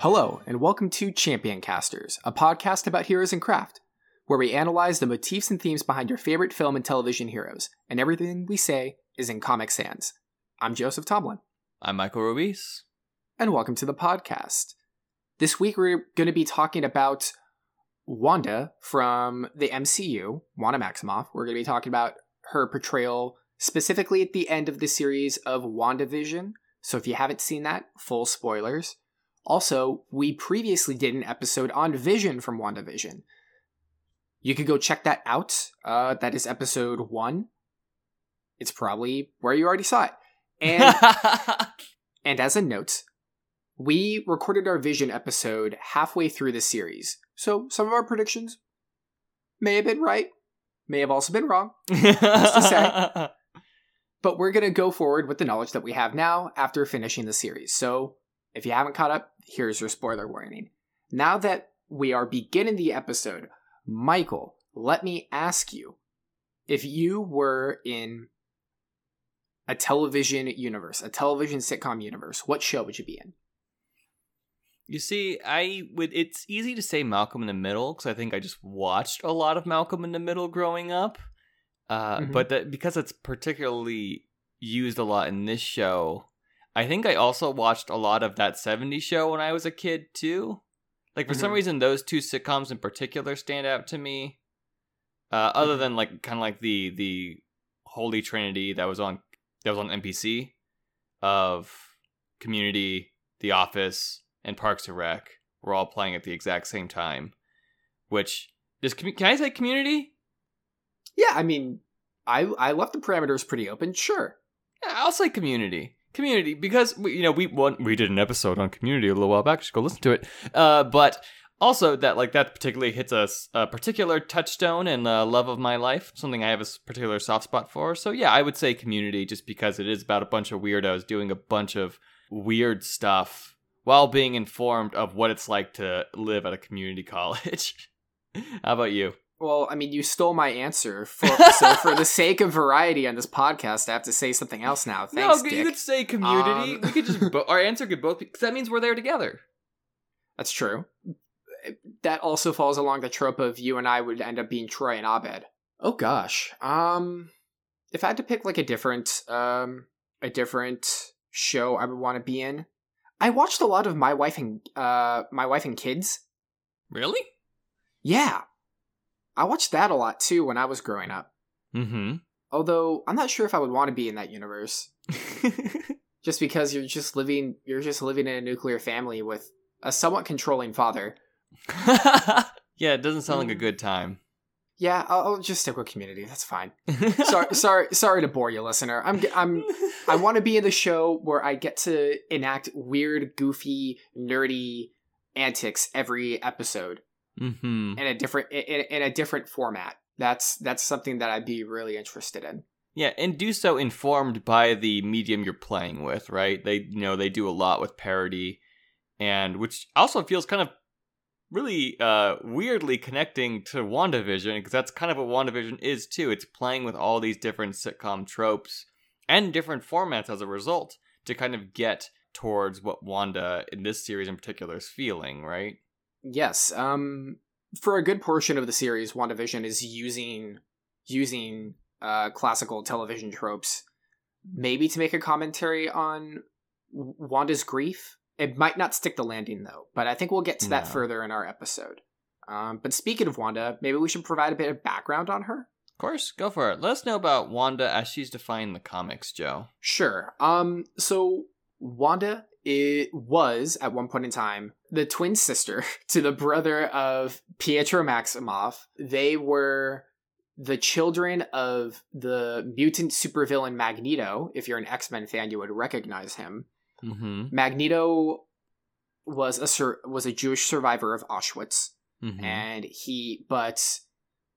Hello, and welcome to Champion Casters, a podcast about heroes and craft, where we analyze the motifs and themes behind your favorite film and television heroes, and everything we say is in Comic Sans. I'm Joseph Tomlin, I'm Michael Ruiz. and welcome to the podcast. This week we're going to be talking about Wanda from the MCU, Wanda Maximoff. We're going to be talking about her portrayal specifically at the end of the series of WandaVision. So if you haven't seen that, full spoilers. Also, we previously did an episode on Vision from WandaVision. You could go check that out. Uh, that is episode one. It's probably where you already saw it. And and as a note, we recorded our Vision episode halfway through the series. So some of our predictions may have been right, may have also been wrong. to say. But we're going to go forward with the knowledge that we have now after finishing the series. So if you haven't caught up, here's your spoiler warning. Now that we are beginning the episode, Michael, let me ask you if you were in a television universe, a television sitcom universe, what show would you be in? You see, I would. It's easy to say Malcolm in the Middle because I think I just watched a lot of Malcolm in the Middle growing up. Uh, Mhm. But that because it's particularly used a lot in this show, I think I also watched a lot of that '70s show when I was a kid too. Like for some Mhm. reason, those two sitcoms in particular stand out to me. Uh, other Mhm. than like kind of like the the Holy Trinity that was on that was on NBC of Community, The Office, and Parks and Rec were all playing at the exact same time. Which does can I say Community? Yeah, I mean, I I left the parameters pretty open. Sure. Yeah, I'll say Community. Community because we, you know we we did an episode on Community a little while back. Just go listen to it. Uh, but also that like that particularly hits us a particular touchstone and uh, love of my life, something I have a particular soft spot for. So yeah, I would say Community just because it is about a bunch of weirdos doing a bunch of weird stuff while being informed of what it's like to live at a community college. How about you? Well, I mean, you stole my answer. For, so, for the sake of variety on this podcast, I have to say something else now. Thanks, no, Dick. you could say community. Um, we could just bo- our answer could both because that means we're there together. That's true. That also falls along the trope of you and I would end up being Troy and Abed. Oh gosh. Um, if I had to pick like a different, um, a different show I would want to be in, I watched a lot of My Wife and uh, My Wife and Kids. Really? Yeah, I watched that a lot too when I was growing up. Mm-hmm. Although I'm not sure if I would want to be in that universe. just because you're just living you're just living in a nuclear family with a somewhat controlling father. yeah, it doesn't sound like a good time. Yeah, I'll, I'll just stick with community. That's fine. Sorry, sorry, sorry to bore you, listener. I'm, I'm, I want to be in the show where I get to enact weird, goofy, nerdy antics every episode mm-hmm. in a different, in, in a different format. That's that's something that I'd be really interested in. Yeah, and do so informed by the medium you're playing with, right? They, you know, they do a lot with parody, and which also feels kind of really uh weirdly connecting to WandaVision because that's kind of what WandaVision is too. It's playing with all these different sitcom tropes and different formats as a result to kind of get towards what Wanda in this series in particular is feeling, right? Yes. Um, for a good portion of the series, WandaVision is using using uh, classical television tropes, maybe to make a commentary on Wanda's grief. It might not stick the landing though, but I think we'll get to that No. further in our episode. Um, but speaking of Wanda, maybe we should provide a bit of background on her. Of course, go for it. Let us know about Wanda as she's defined in the comics, Joe. Sure. Um. So Wanda it was at one point in time the twin sister to the brother of Pietro Maximoff. They were the children of the mutant supervillain Magneto. If you're an X Men fan, you would recognize him. Mm-hmm. Magneto was a sur- was a Jewish survivor of Auschwitz mm-hmm. and he but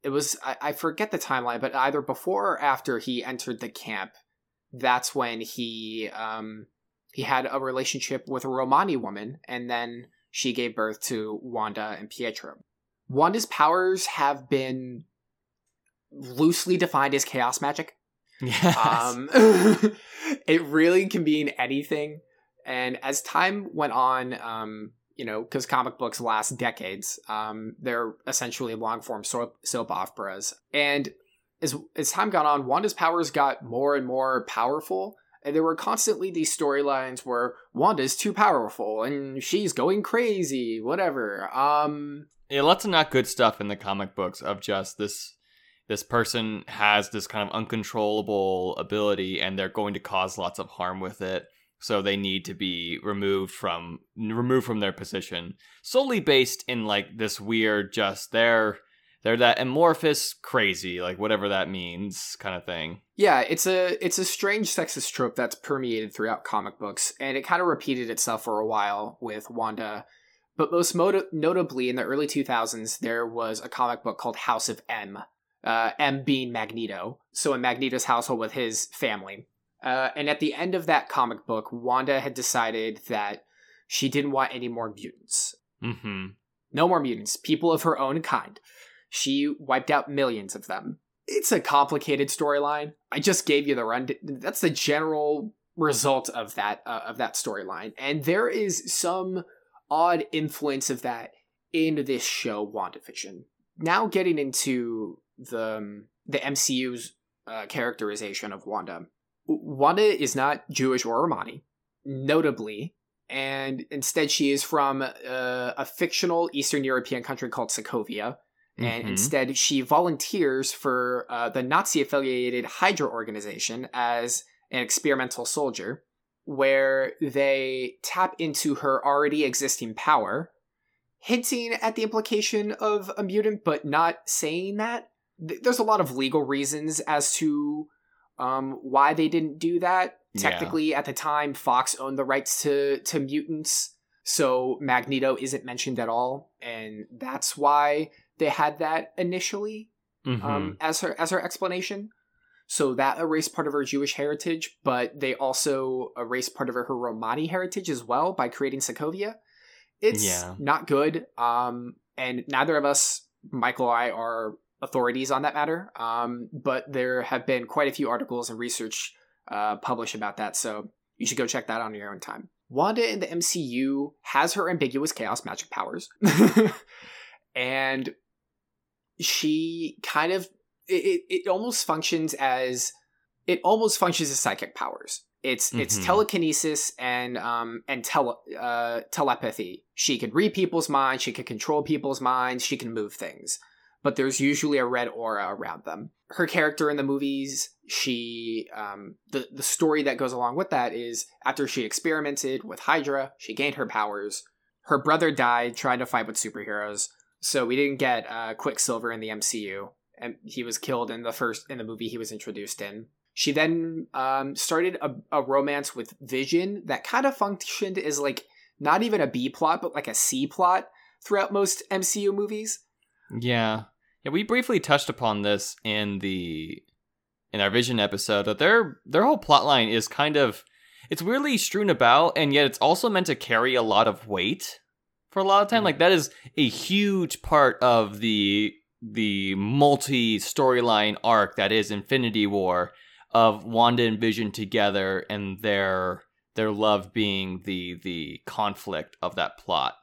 it was I, I forget the timeline but either before or after he entered the camp that's when he um he had a relationship with a romani woman and then she gave birth to wanda and pietro wanda's powers have been loosely defined as chaos magic Yes. um, it really can mean anything. And as time went on, um, you know, because comic books last decades. Um, they're essentially long form soap, soap operas. And as, as time got on, Wanda's powers got more and more powerful. And there were constantly these storylines where Wanda's too powerful and she's going crazy, whatever. Um, yeah, lots of not good stuff in the comic books of just this this person has this kind of uncontrollable ability and they're going to cause lots of harm with it so they need to be removed from removed from their position solely based in like this weird just they're they're that amorphous crazy like whatever that means kind of thing yeah it's a it's a strange sexist trope that's permeated throughout comic books and it kind of repeated itself for a while with wanda but most notably in the early 2000s there was a comic book called house of m uh, m being magneto so in magneto's household with his family uh, and at the end of that comic book, Wanda had decided that she didn't want any more mutants. Mm-hmm. No more mutants, people of her own kind. She wiped out millions of them. It's a complicated storyline. I just gave you the run. That's the general result of that uh, of that storyline, and there is some odd influence of that in this show, WandaVision. Now, getting into the um, the MCU's uh, characterization of Wanda, Wanda is not Jewish or Romani, notably, and instead she is from uh, a fictional Eastern European country called Sokovia. And mm-hmm. instead, she volunteers for uh, the Nazi affiliated Hydra organization as an experimental soldier, where they tap into her already existing power, hinting at the implication of a mutant, but not saying that. There's a lot of legal reasons as to um, why they didn't do that. Technically, yeah. at the time, Fox owned the rights to to mutants, so Magneto isn't mentioned at all, and that's why they had that initially mm-hmm. um, as her as her explanation. So that erased part of her Jewish heritage, but they also erased part of her, her Romani heritage as well by creating Sokovia. It's yeah. not good, um, and neither of us, Michael and I, are authorities on that matter. Um, but there have been quite a few articles and research uh, published about that, so you should go check that out on your own time. Wanda in the MCU has her ambiguous chaos magic powers, and she kind of it, it almost functions as it almost functions as psychic powers. It's mm-hmm. it's telekinesis and um and tele uh, telepathy. She can read people's minds. She can control people's minds. She can move things but there's usually a red aura around them. Her character in the movies, she um, the the story that goes along with that is after she experimented with Hydra, she gained her powers. Her brother died trying to fight with superheroes, so we didn't get uh, Quicksilver in the MCU, and he was killed in the first in the movie he was introduced in. She then um, started a, a romance with Vision that kind of functioned as like not even a B plot, but like a C plot throughout most MCU movies. Yeah. Yeah, we briefly touched upon this in the in our Vision episode that their their whole plotline is kind of it's weirdly strewn about, and yet it's also meant to carry a lot of weight for a lot of time. Mm-hmm. Like that is a huge part of the the multi storyline arc that is Infinity War of Wanda and Vision together and their their love being the the conflict of that plot.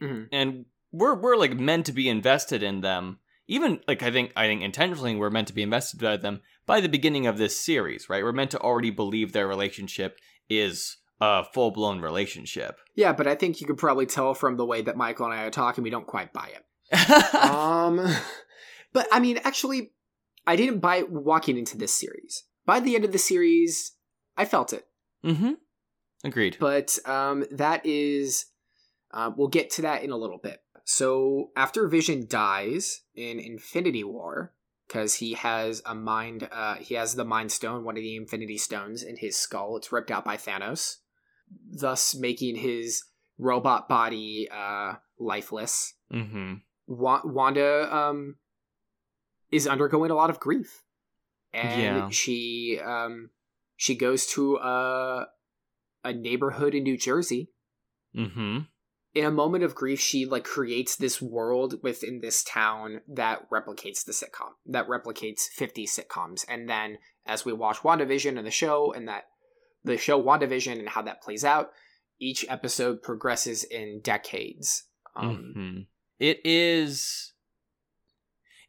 Mm-hmm. And we're we're like meant to be invested in them. Even like I think I think intentionally we're meant to be invested by them by the beginning of this series, right? We're meant to already believe their relationship is a full blown relationship. Yeah, but I think you could probably tell from the way that Michael and I are talking, we don't quite buy it. um, but I mean, actually, I didn't buy it walking into this series. By the end of the series, I felt it. Mm-hmm. Agreed. But um, that is, uh, we'll get to that in a little bit. So after Vision dies in Infinity War, because he has a mind, uh, he has the Mind Stone, one of the Infinity Stones, in his skull. It's ripped out by Thanos, thus making his robot body uh, lifeless. Mm-hmm. Wa- Wanda um, is undergoing a lot of grief, and yeah. she um, she goes to a a neighborhood in New Jersey. Mm-hmm in a moment of grief she like creates this world within this town that replicates the sitcom that replicates 50 sitcoms and then as we watch WandaVision and the show and that the show WandaVision and how that plays out each episode progresses in decades. Um, Mhm. It is.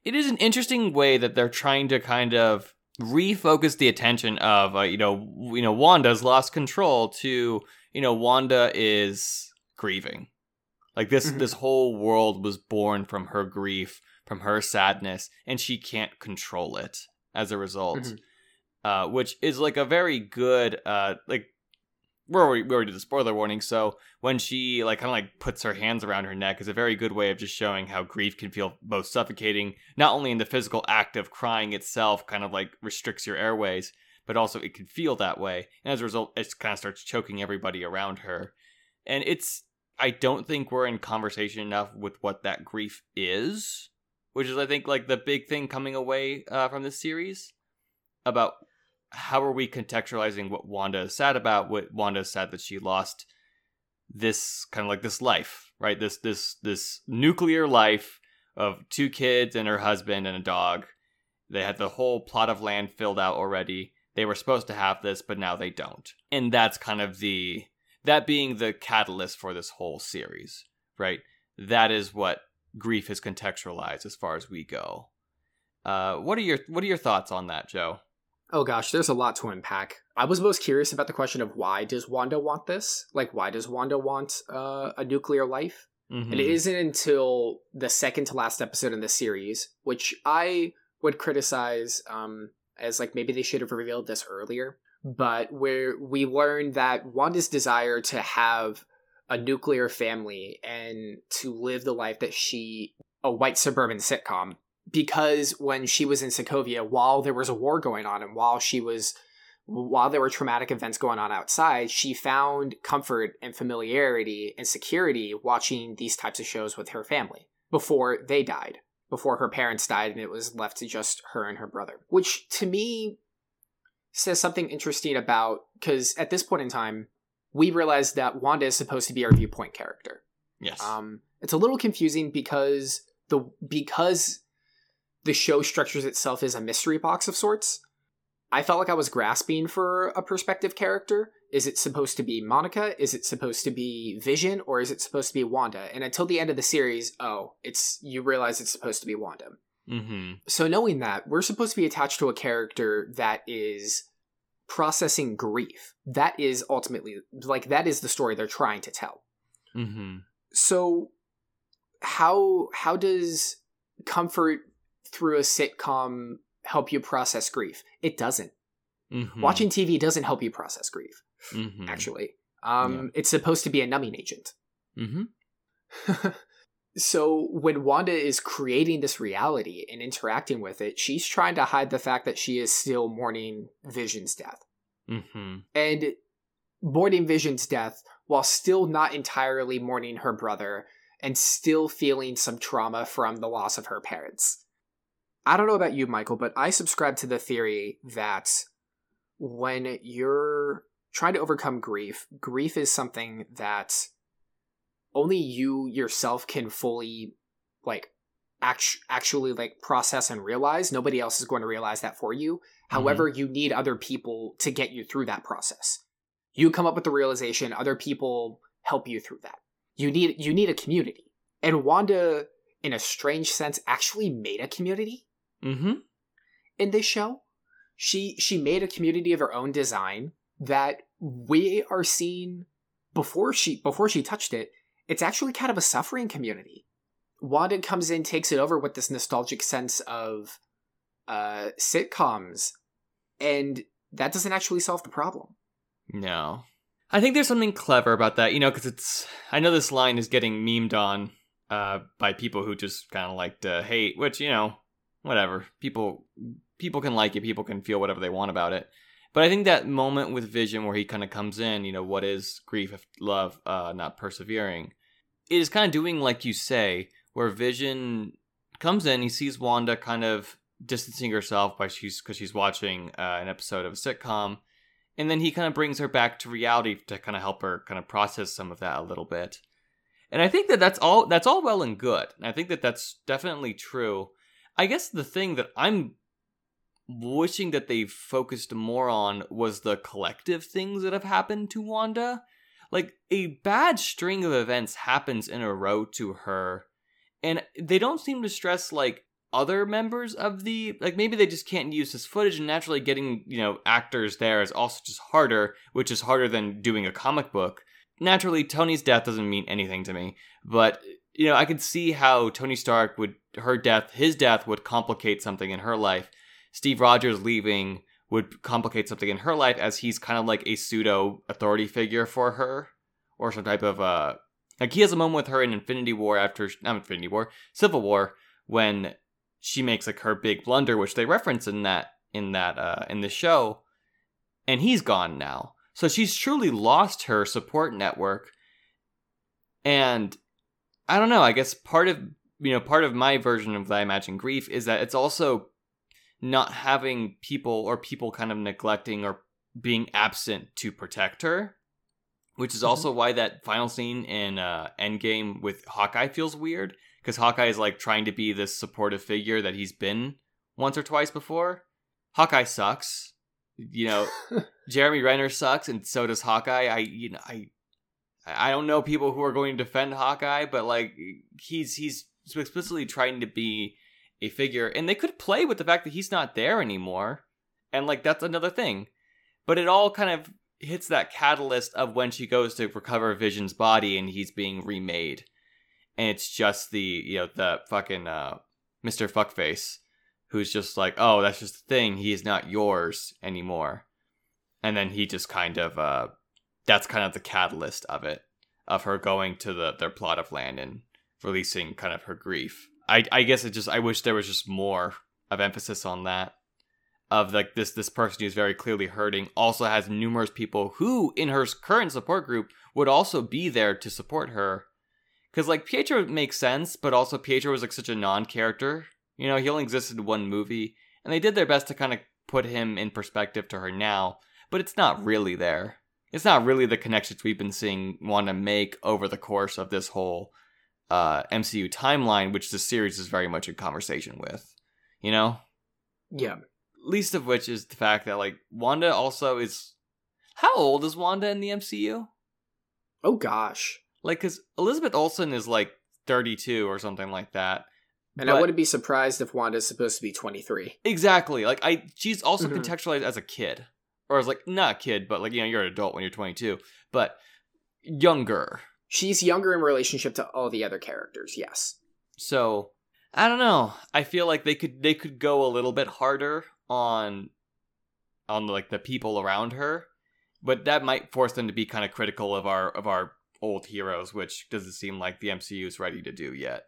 It is an interesting way that they're trying to kind of refocus the attention of uh, you know you know Wanda's lost control to you know Wanda is grieving. Like this Mhm. this whole world was born from her grief, from her sadness, and she can't control it as a result. Mhm. Uh, which is like a very good uh like we already, we already did the spoiler warning, so when she like kind of like puts her hands around her neck is a very good way of just showing how grief can feel both suffocating, not only in the physical act of crying itself, kind of like restricts your airways, but also it can feel that way, and as a result, it kind of starts choking everybody around her, and it's I don't think we're in conversation enough with what that grief is, which is I think like the big thing coming away uh, from this series about how are we contextualizing what Wanda is sad about? What Wanda is sad that she lost this kind of like this life, right? This this this nuclear life of two kids and her husband and a dog. They had the whole plot of land filled out already. They were supposed to have this, but now they don't. And that's kind of the that being the catalyst for this whole series, right? That is what grief is contextualized as far as we go. Uh, what are your what are your thoughts on that, Joe? Oh gosh, there's a lot to unpack. I was most curious about the question of why does Wanda want this? Like, why does Wanda want uh, a nuclear life? Mhm. And it isn't until the second to last episode in the series, which I would criticize um, as like maybe they should have revealed this earlier, but where we learn that Wanda's desire to have a nuclear family and to live the life that she, a white suburban sitcom, because when she was in Sokovia, while there was a war going on and while she was while there were traumatic events going on outside, she found comfort and familiarity and security watching these types of shows with her family before they died, before her parents died, and it was left to just her and her brother. Which to me says something interesting about because at this point in time, we realize that Wanda is supposed to be our viewpoint character. Yes. Um, it's a little confusing because the because the show structures itself as a mystery box of sorts. I felt like I was grasping for a perspective character. Is it supposed to be Monica? Is it supposed to be Vision? Or is it supposed to be Wanda? And until the end of the series, oh, it's you realize it's supposed to be Wanda. mm-hmm. So knowing that, we're supposed to be attached to a character that is processing grief. That is ultimately like that is the story they're trying to tell. Mm-hmm. So how how does comfort through a sitcom help you process grief? It doesn't. Mm-hmm. Watching TV doesn't help you process grief, Mm-hmm. actually. Um it's supposed to be a numbing agent. Mm-hmm. so when Wanda is creating this reality and interacting with it, she's trying to hide the fact that she is still mourning Vision's death. Mm-hmm. And mourning Vision's death while still not entirely mourning her brother and still feeling some trauma from the loss of her parents. I don't know about you, Michael, but I subscribe to the theory that when you're trying to overcome grief, grief is something that only you yourself can fully like act- actually like process and realize. Nobody else is going to realize that for you. Mm-hmm. However, you need other people to get you through that process. You come up with the realization, other people help you through that. You need you need a community. And Wanda in a strange sense actually made a community Mm-hmm. in this show. She she made a community of her own design that we are seeing before she before she touched it. It's actually kind of a suffering community. Wanda comes in, takes it over with this nostalgic sense of uh, sitcoms, and that doesn't actually solve the problem. No. I think there's something clever about that, you know, because it's. I know this line is getting memed on uh, by people who just kind of like to hate, which, you know, whatever. People people can like it, people can feel whatever they want about it. But I think that moment with Vision where he kind of comes in, you know, what is grief if love uh, not persevering? It is kind of doing like you say, where Vision comes in, he sees Wanda kind of distancing herself by she's because she's watching uh, an episode of a sitcom and then he kind of brings her back to reality to kind of help her kind of process some of that a little bit and i think that that's all that's all well and good and i think that that's definitely true i guess the thing that i'm wishing that they focused more on was the collective things that have happened to wanda. Like a bad string of events happens in a row to her and they don't seem to stress like other members of the like maybe they just can't use this footage and naturally getting you know actors there is also just harder which is harder than doing a comic book. Naturally tony's death doesn't mean anything to me but you know i could see how tony stark would her death his death would complicate something in her life steve rogers leaving would complicate something in her life as he's kind of like a pseudo authority figure for her or some type of uh like he has a moment with her in Infinity War after not Infinity War, Civil War when she makes like her big blunder which they reference in that in that uh in the show and he's gone now. So she's truly lost her support network and I don't know, I guess part of you know, part of my version of I imagine grief is that it's also not having people or people kind of neglecting or being absent to protect her which is also mm-hmm. why that final scene in uh, Endgame with Hawkeye feels weird because Hawkeye is like trying to be this supportive figure that he's been once or twice before. Hawkeye sucks, you know. Jeremy Renner sucks, and so does Hawkeye. I, you know, I, I don't know people who are going to defend Hawkeye, but like he's he's explicitly trying to be a figure, and they could play with the fact that he's not there anymore, and like that's another thing. But it all kind of hits that catalyst of when she goes to recover Vision's body and he's being remade. And it's just the, you know, the fucking uh, Mr. Fuckface who's just like, oh, that's just the thing. He is not yours anymore. And then he just kind of, uh, that's kind of the catalyst of it, of her going to the their plot of land and releasing kind of her grief. I, I guess it just, I wish there was just more of emphasis on that of like this this person who's very clearly hurting also has numerous people who in her current support group would also be there to support her. Because like pietro makes sense but also pietro was like such a non-character. You know he only existed in one movie and they did their best to kind of put him in perspective to her now but it's not really there it's not really the connections we've been seeing want to make over the course of this whole uh, mcu timeline which the series is very much in conversation with you know yeah least of which is the fact that like Wanda also is how old is Wanda in the MCU? Oh gosh. Like cuz Elizabeth Olsen is like 32 or something like that. And but, I wouldn't be surprised if Wanda's supposed to be 23. Exactly. Like I she's also mm-hmm. contextualized as a kid. Or I was like not a kid, but like you know, you're an adult when you're 22, but younger. She's younger in relationship to all the other characters, yes. So, I don't know. I feel like they could they could go a little bit harder on on like the people around her but that might force them to be kind of critical of our of our old heroes which doesn't seem like the mcu is ready to do yet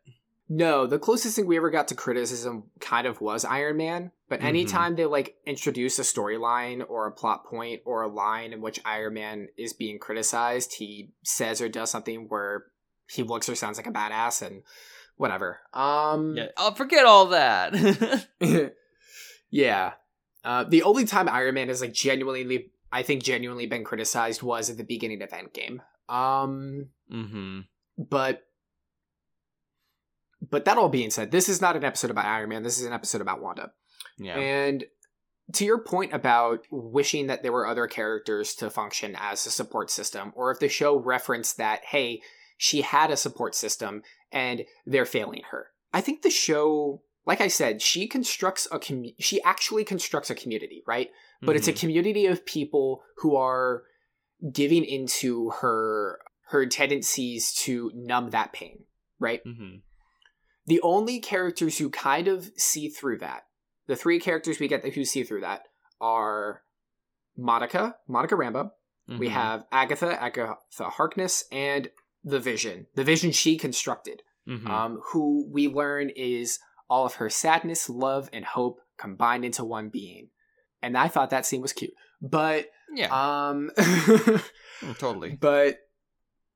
no the closest thing we ever got to criticism kind of was iron man but mm-hmm. anytime mm-hmm. they like introduce a storyline or a plot point or a line in which iron man is being criticized he says or does something where he looks or sounds like a badass and whatever um yeah i'll forget all that Yeah. Uh, the only time Iron Man has like genuinely, I think, genuinely been criticized was at the beginning of Endgame. Um, mm-hmm. but but that all being said, this is not an episode about Iron Man. This is an episode about Wanda. Yeah. And to your point about wishing that there were other characters to function as a support system, or if the show referenced that, hey, she had a support system and they're failing her. I think the show like I said, she constructs a com- she actually constructs a community, right? But mm-hmm. it's a mm-hmm. community of people who are giving into her her tendencies to numb that pain, right? Mm-hmm. The only characters who kind of see through that, the three characters we get who see through that are Monica, Monica Rambeau. Mm-hmm. We have Agatha, Agatha Harkness, and the Vision, the Vision she constructed, mm-hmm. um, who we learn is all of her sadness, love, and hope combined into one being. And I thought that scene was cute. But yeah. Um oh, totally. But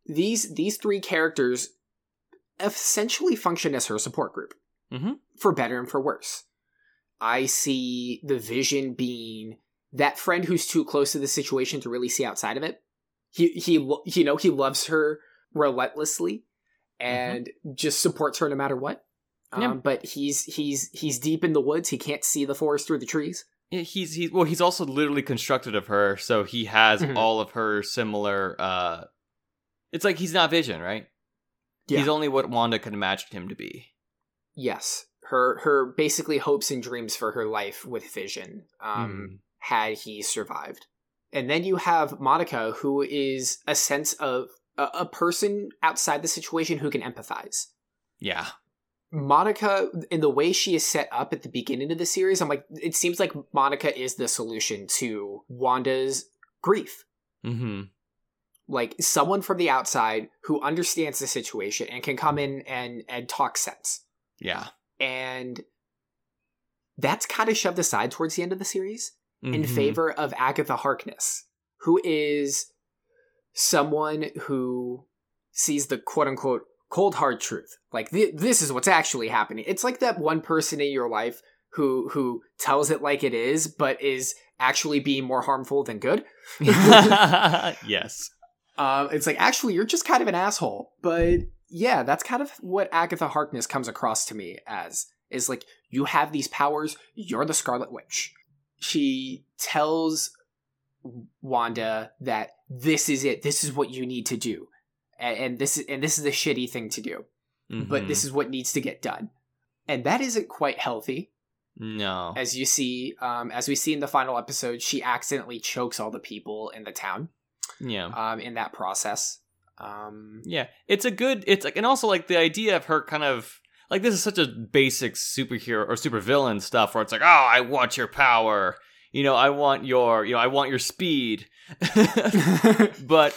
these these three characters essentially function as her support group. Mm-hmm. For better and for worse. I see the vision being that friend who's too close to the situation to really see outside of it. He he you know, he loves her relentlessly mm-hmm. and mm-hmm. just supports her no matter what. Um, But he's he's he's deep in the woods. He can't see the forest through the trees. Yeah, he's he's well. He's also literally constructed of her, so he has mm-hmm. all of her similar uh It's like he's not Vision, right? Yeah. He's only what Wanda could imagine him to be. Yes, her her basically hopes and dreams for her life with Vision. Um, Mhm. had he survived. And then you have Monica, who is a sense of a, a person outside the situation who can empathize. Yeah. Monica, in the way she is set up at the beginning of the series, I'm like, it seems like Monica is the solution to Wanda's grief. Mm-hmm. Like someone from the outside who understands the situation and can come in and and talk sense. Yeah. And that's kind of shoved aside towards the end of the series. in Mhm. favor of Agatha Harkness, who is someone who sees the quote unquote cold hard truth. Like th- this is what's actually happening. It's like that one person in your life who who tells it like it is, but is actually being more harmful than good. yes. Um, it's like actually you're just kind of an asshole. But yeah, that's kind of what Agatha Harkness comes across to me as. Is like you have these powers. You're the Scarlet Witch. She tells Wanda that this is it. This is what you need to do, and, and this is and this is a shitty thing to do. But Mhm. this is what needs to get done, and that isn't quite healthy. no. As you see, um, as we see in the final episode, she accidentally chokes all the people in the town. Yeah. Um, in that process. Um, Yeah, it's a good. It's like, and also like the idea of her kind of like this is such a basic superhero or supervillain stuff where it's like, oh, I want your power. You know, I want your, you know, I want your speed. but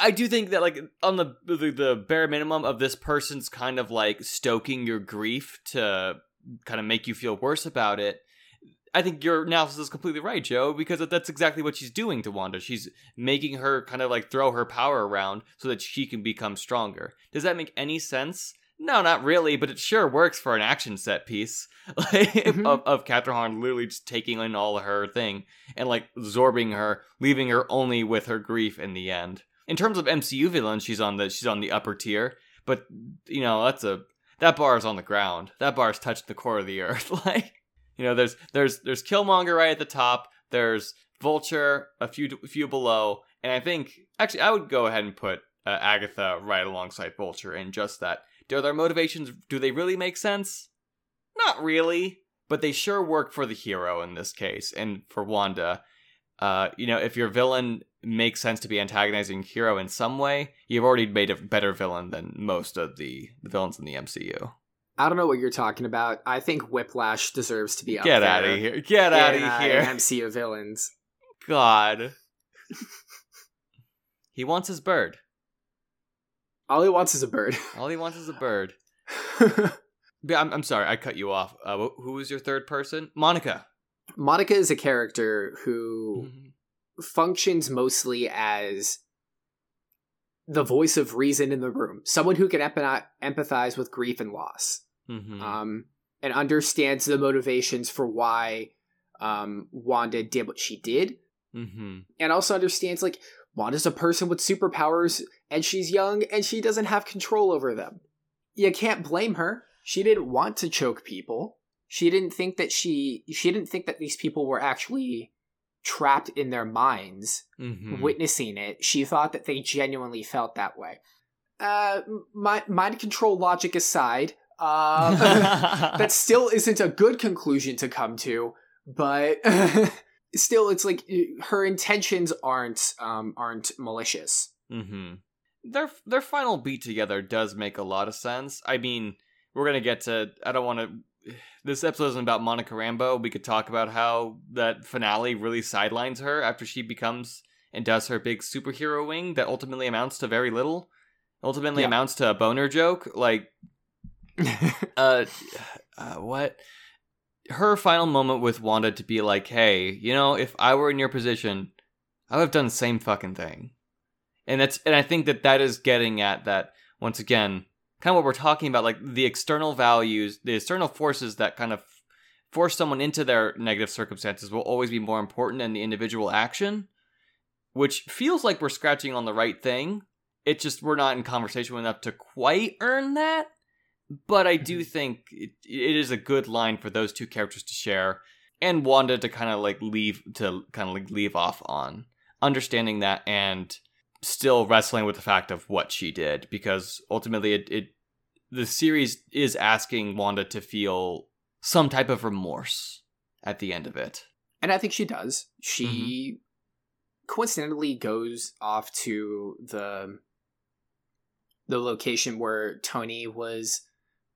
I do think that like on the, the the bare minimum of this person's kind of like stoking your grief to kind of make you feel worse about it. I think your analysis is completely right, Joe, because that's exactly what she's doing to Wanda. She's making her kind of like throw her power around so that she can become stronger. Does that make any sense? No, not really, but it sure works for an action set piece like, Mhm. of, of Captain Harn literally just taking in all of her thing and like absorbing her, leaving her only with her grief in the end. In terms of MCU villains, she's on the she's on the upper tier, but you know that's a that bar is on the ground. That bar is touching the core of the earth. like you know, there's there's there's Killmonger right at the top. There's Vulture a few a few below, and I think actually I would go ahead and put uh, Agatha right alongside Vulture in just that. Do their motivations do they really make sense? Not really, but they sure work for the hero in this case, and for Wanda. Uh, you know, if your villain makes sense to be antagonizing hero in some way, you've already made a better villain than most of the, the villains in the MCU. I don't know what you're talking about. I think Whiplash deserves to be up Get there out of here! Get out of uh, here! MCU villains. God. he wants his bird. All he wants is a bird. All he wants is a bird. But I'm, I'm sorry, I cut you off. Uh, who was your third person? Monica. Monica is a character who Mm-hmm. functions mostly as the voice of reason in the room, someone who can empath- empathize with grief and loss, Mm-hmm. um, and understands the motivations for why um, Wanda did what she did, mm-hmm. and also understands like Wanda's a person with superpowers, and she's young, and she doesn't have control over them. You can't blame her. She didn't want to choke people. She didn't think that she she didn't think that these people were actually trapped in their minds Mm-hmm. witnessing it, she thought that they genuinely felt that way. Uh, mi- mind control logic aside, uh, that still isn't a good conclusion to come to, but still, it's like her intentions aren't um, aren't malicious. Mm-hmm. Their their final beat together does make a lot of sense. I mean, we're gonna get to. I don't want to. This episode isn't about Monica Rambeau. We could talk about how that finale really sidelines her after she becomes and does her big superhero wing that ultimately amounts to very little. Ultimately Yeah. amounts to a boner joke. Like, uh, uh, what? Her final moment with Wanda to be like, "Hey, you know, if I were in your position, I would have done the same fucking thing." And that's and I think that that is getting at that once again, kind of what we're talking about, like the external values, the external forces that kind of force someone into their negative circumstances will always be more important than the individual action, which feels like we're scratching on the right thing. It just we're not in conversation enough to quite earn that. But I do mm-hmm. think it, it is a good line for those two characters to share, and Wanda to kind of like leave to kind of like leave off on understanding that and still wrestling with the fact of what she did because ultimately it, it the series is asking Wanda to feel some type of remorse at the end of it. And I think she does. She mm-hmm. coincidentally goes off to the the location where Tony was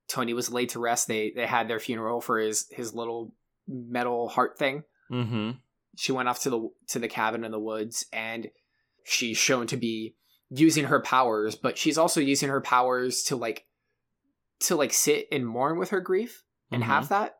Tony was laid to rest. They they had their funeral for his his little metal heart thing. Mm-hmm. She went off to the to the cabin in the woods, and she's shown to be using her powers, but she's also using her powers to like to like sit and mourn with her grief and mm-hmm. have that,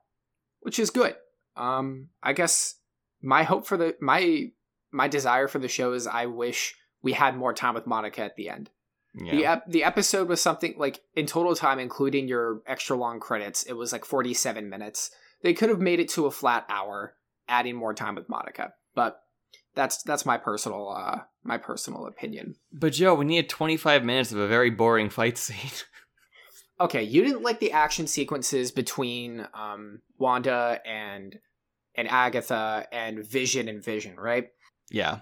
which is good. Um, I guess my hope for the my my desire for the show is I wish we had more time with Monica at the end. Yeah. The ep- the episode was something like in total time, including your extra long credits, it was like forty seven minutes. They could have made it to a flat hour, adding more time with Monica, but that's that's my personal uh my personal opinion. But Joe, we need twenty five minutes of a very boring fight scene. okay, you didn't like the action sequences between um Wanda and and Agatha and Vision and Vision, right? Yeah.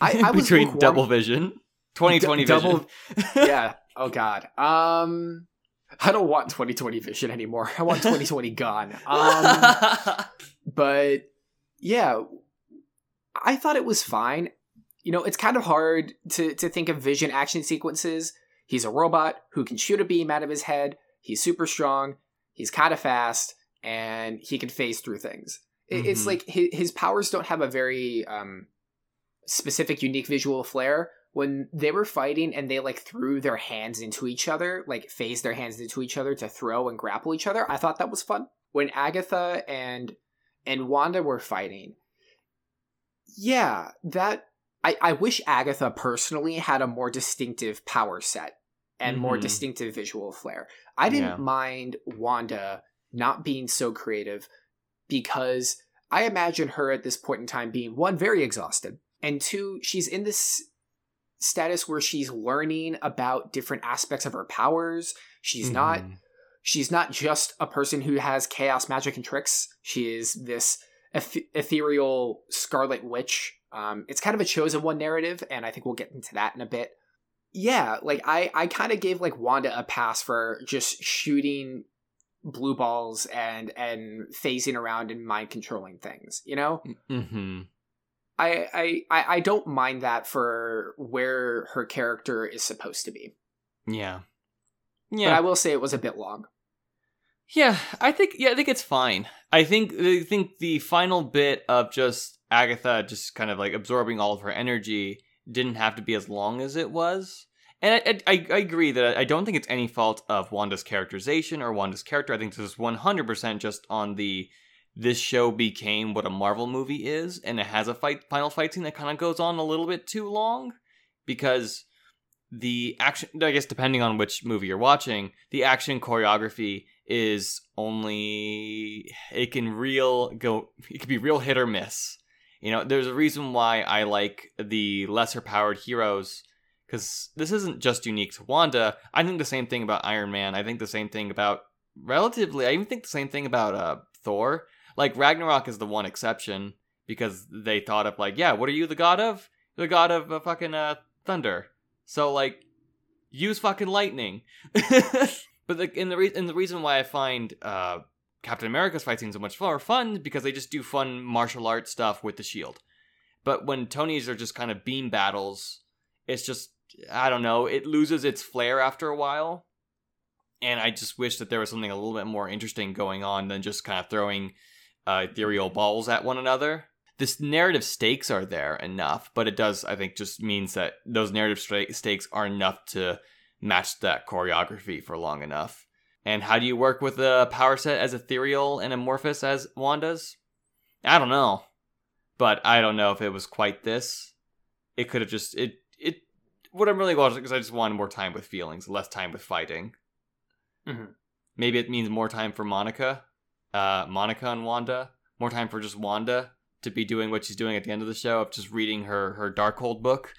I, I was between double vision, twenty twenty vision. Double, yeah. Oh God. Um, I don't want twenty twenty vision anymore. I want twenty twenty gone. Um, but yeah, I thought it was fine. You know, it's kind of hard to to think of Vision action sequences. He's a robot who can shoot a beam out of his head. He's super strong. He's kind of fast, and he can phase through things. Mm-hmm. It's like his, his powers don't have a very um, specific, unique visual flair. When they were fighting and they like threw their hands into each other, like phased their hands into each other to throw and grapple each other, I thought that was fun. When Agatha and and Wanda were fighting, yeah, that I, I wish Agatha personally had a more distinctive power set and mm-hmm. more distinctive visual flair. I didn't yeah. mind Wanda not being so creative because I imagine her at this point in time being one, very exhausted, and two, she's in this status where she's learning about different aspects of her powers. She's mm-hmm. not she's not just a person who has chaos magic and tricks. She is this eth- ethereal scarlet witch. Um, it's kind of a chosen one narrative, and I think we'll get into that in a bit. Yeah, like I, I kind of gave like Wanda a pass for just shooting blue balls and and phasing around and mind controlling things. You know. Mm-hmm. I, I I don't mind that for where her character is supposed to be. Yeah. Yeah. But I will say it was a bit long. Yeah, I think yeah, I think it's fine. I think I think the final bit of just Agatha just kind of like absorbing all of her energy didn't have to be as long as it was. And I, I, I agree that I don't think it's any fault of Wanda's characterization or Wanda's character. I think this is 100% just on the this show became what a Marvel movie is, and it has a fight final fight scene that kind of goes on a little bit too long because the action I guess depending on which movie you're watching, the action choreography is only it can real go it can be real hit or miss. You know, there's a reason why I like the lesser powered heroes because this isn't just unique to Wanda. I think the same thing about Iron Man. I think the same thing about relatively. I even think the same thing about uh, Thor. Like Ragnarok is the one exception because they thought of like, yeah, what are you the god of? The god of uh, fucking uh, thunder. So like, use fucking lightning. but the in the re- and the reason why I find uh, Captain America's fight scenes so much more fun because they just do fun martial arts stuff with the shield. But when Tony's are just kind of beam battles, it's just I don't know, it loses its flair after a while. And I just wish that there was something a little bit more interesting going on than just kind of throwing uh, ethereal balls at one another. This narrative stakes are there enough, but it does, I think, just means that those narrative stakes are enough to match that choreography for long enough. And how do you work with a power set as ethereal and amorphous as Wanda's? I don't know. But I don't know if it was quite this. It could have just it it what I'm really watching because I just wanted more time with feelings, less time with fighting. Mm-hmm. Maybe it means more time for Monica uh, Monica and Wanda. More time for just Wanda to be doing what she's doing at the end of the show of just reading her her Darkhold book.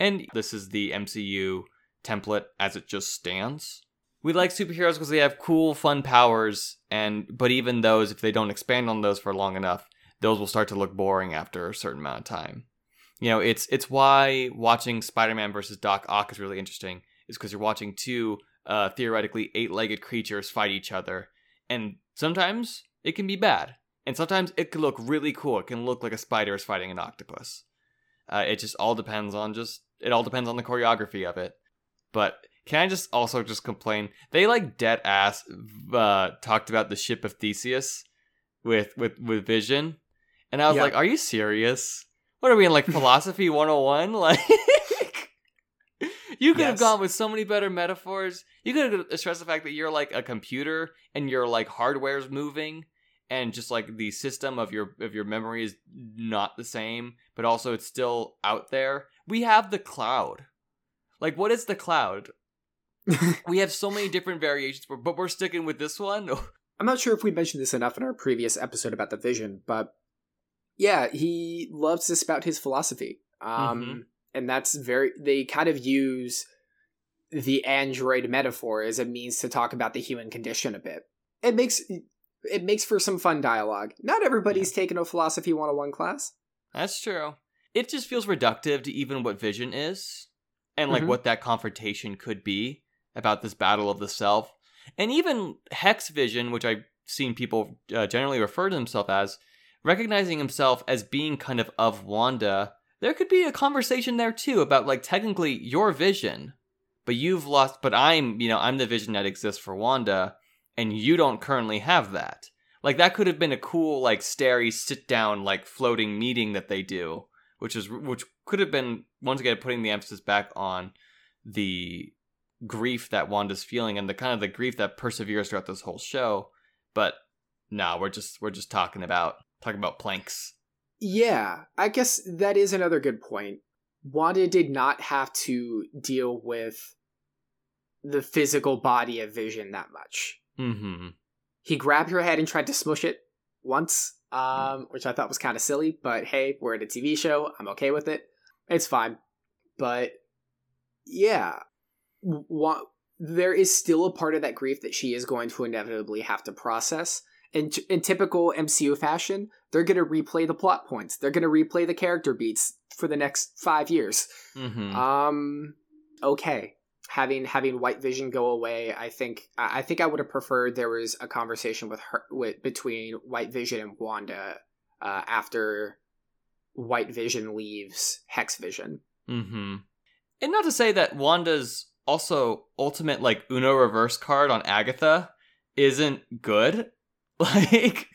And this is the MCU template as it just stands. We like superheroes because they have cool, fun powers, and but even those, if they don't expand on those for long enough, those will start to look boring after a certain amount of time. you know, it's it's why watching Spider-Man versus Doc Ock is really interesting. Is because you're watching two uh, theoretically eight-legged creatures fight each other, and sometimes it can be bad, and sometimes it can look really cool. It can look like a spider is fighting an octopus. Uh, it just all depends on just it all depends on the choreography of it. But can I just also just complain? They like dead ass uh, talked about the ship of Theseus with with with Vision, and I was Yeah. like, "Are you serious? What are we in like philosophy 101? Like, you could have gone with so many better metaphors. You could have stressed the fact that you're like a computer and your like hardware's moving, and just like the system of your of your memory is not the same, but also it's still out there. We have the cloud. Like, what is the cloud? we have so many different variations, but but we're sticking with this one. I'm not sure if we mentioned this enough in our previous episode about the vision, but yeah, he loves to spout his philosophy. Um, Mhm. And that's very, they kind of use the android metaphor as a means to talk about the human condition a bit. It makes, it makes for some fun dialogue. Not everybody's taken a philosophy 101 class. That's true. It just feels reductive to even what vision is and like Mhm. what that confrontation could be about this battle of the self. And even Hex Vision, which I've seen people uh, generally refer to himself as, recognizing himself as being kind of of Wanda, there could be a conversation there too about like technically your vision, but you've lost, but I'm, you know, I'm the vision that exists for Wanda, and you don't currently have that. Like that could have been a cool, like starry sit down, like floating meeting that they do, which is which could have been once again putting the emphasis back on the grief that Wanda's feeling and the kind of the grief that perseveres throughout this whole show. But no, we're just we're just talking about talking about planks. Yeah, I guess that is another good point. Wanda did not have to deal with the physical body of Vision that much. Mm-hmm. He grabbed her head and tried to smush it once, um, which I thought was kind of silly, but hey, we're at a TV show. I'm okay with it. It's fine. But yeah, wa- there is still a part of that grief that she is going to inevitably have to process. In, in typical MCU fashion, they're going to replay the plot points. They're going to replay the character beats for the next five years. Mm-hmm. Um, okay. Having having White Vision go away, I think I I think I would have preferred there was a conversation with her with between White Vision and Wanda uh, after White Vision leaves Hex Vision. Mm-hmm. And not to say that Wanda's also ultimate like Uno reverse card on Agatha isn't good. Like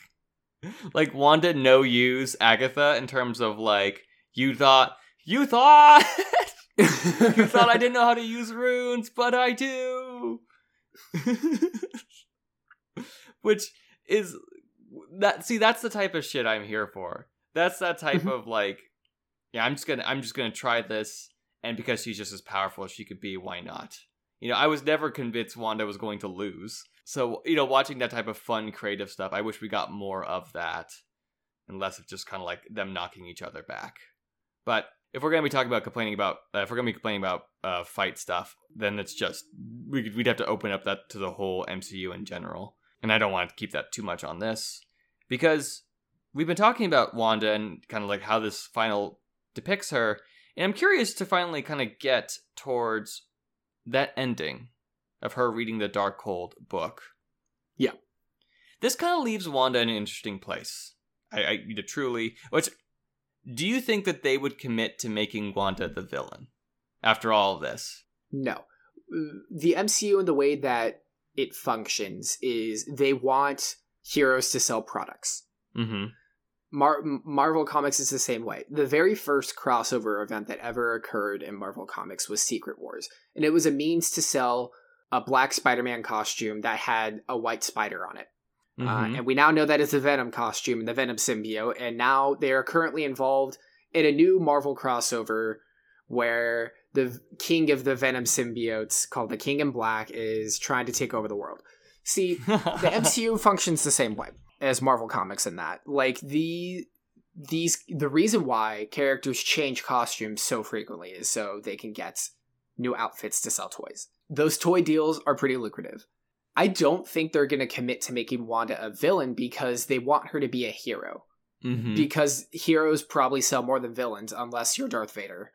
like Wanda no use Agatha in terms of like you thought you thought you thought I didn't know how to use runes, but I do. Which is that see that's the type of shit I'm here for. That's that type Mhm. of like yeah, I'm just to I'm just to try this and because she's just as powerful as she could be, why not? You know, I was never convinced Wanda was going to lose. So, you know, watching that type of fun creative stuff, I wish we got more of that and less of just kind of like them knocking each other back. But if we're gonna be talking about complaining about, uh, if we're gonna be complaining about uh, fight stuff, then it's just we could, we'd have to open up that to the whole MCU in general, and I don't want to keep that too much on this because we've been talking about Wanda and kind of like how this final depicts her, and I'm curious to finally kind of get towards that ending of her reading the Darkhold book. Yeah. This kind of leaves Wanda in an interesting place. I, I truly, which do you think that they would commit to making Wanda the villain after all of this? No. The MCU and the way that it functions is they want heroes to sell products. Mm-hmm. Mar- Marvel Comics is the same way. The very first crossover event that ever occurred in Marvel Comics was Secret Wars, and it was a means to sell a black Spider-Man costume that had a white spider on it. Uh, Mm-hmm. and we now know that it's the Venom costume and the Venom symbiote, and now they are currently involved in a new Marvel crossover where the king of the Venom symbiotes, called the King in Black, is trying to take over the world. See, the MCU functions the same way as Marvel Comics in that. Like the these the reason why characters change costumes so frequently is so they can get new outfits to sell toys. Those toy deals are pretty lucrative. I don't think they're going to commit to making Wanda a villain because they want her to be a hero. Mm-hmm. because heroes probably sell more than villains unless you're Darth Vader,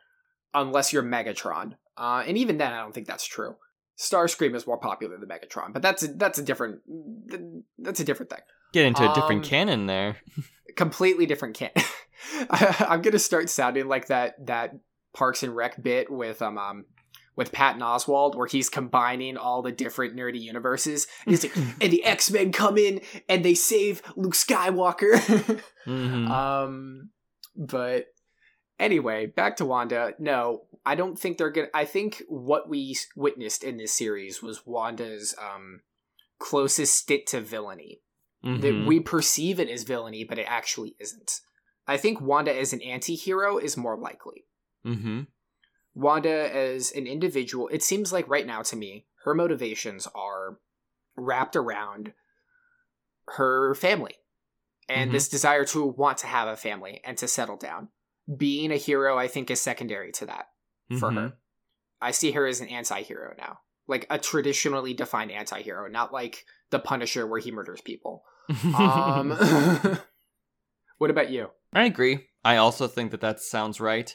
unless you're Megatron. Uh, and even then, I don't think that's true. Starscream is more popular than Megatron, but that's a, that's a different that's a different thing. Get into a different Um, canon there. Completely different canon. I'm gonna start sounding like that that Parks and Rec bit with um, um with Patton Oswalt, where he's combining all the different nerdy universes. And he's like, and the X Men come in and they save Luke Skywalker. Mhm. Um, but anyway, back to Wanda. No, I don't think they're gonna. I think what we witnessed in this series was Wanda's um closest stint to villainy. That Mhm. we perceive it as villainy, but it actually isn't. I think Wanda as an anti-hero is more likely. Mhm. Wanda as an individual, it seems like right now to me, her motivations are wrapped around her family and Mhm. this desire to want to have a family and to settle down. Being a hero, I think, is secondary to that for her. I see her as an anti hero now. Like a traditionally defined anti hero, not like the Punisher where he murders people. Um, what about you? I agree. I also think that that sounds right.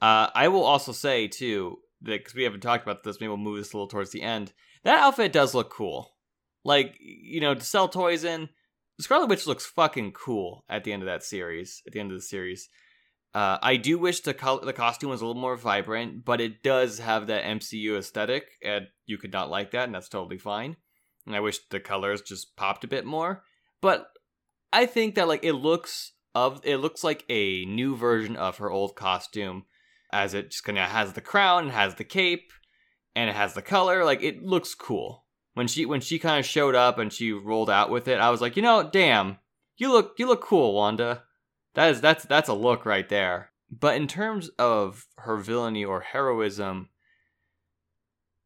Uh, I will also say too that because we haven't talked about this, maybe we'll move this a little towards the end. That outfit does look cool. Like you know, to sell toys in, Scarlet Witch looks fucking cool at the end of that series. At the end of the series, uh, I do wish the col- the costume was a little more vibrant, but it does have that MCU aesthetic, and you could not like that, and that's totally fine. And I wish the colors just popped a bit more, but I think that like it looks of it looks like a new version of her old costume, as it just kind of has the crown, and has the cape, and it has the color. Like it looks cool. When she when she kind of showed up and she rolled out with it, I was like, you know, damn, you look you look cool, Wanda. That is that's that's a look right there. But in terms of her villainy or heroism,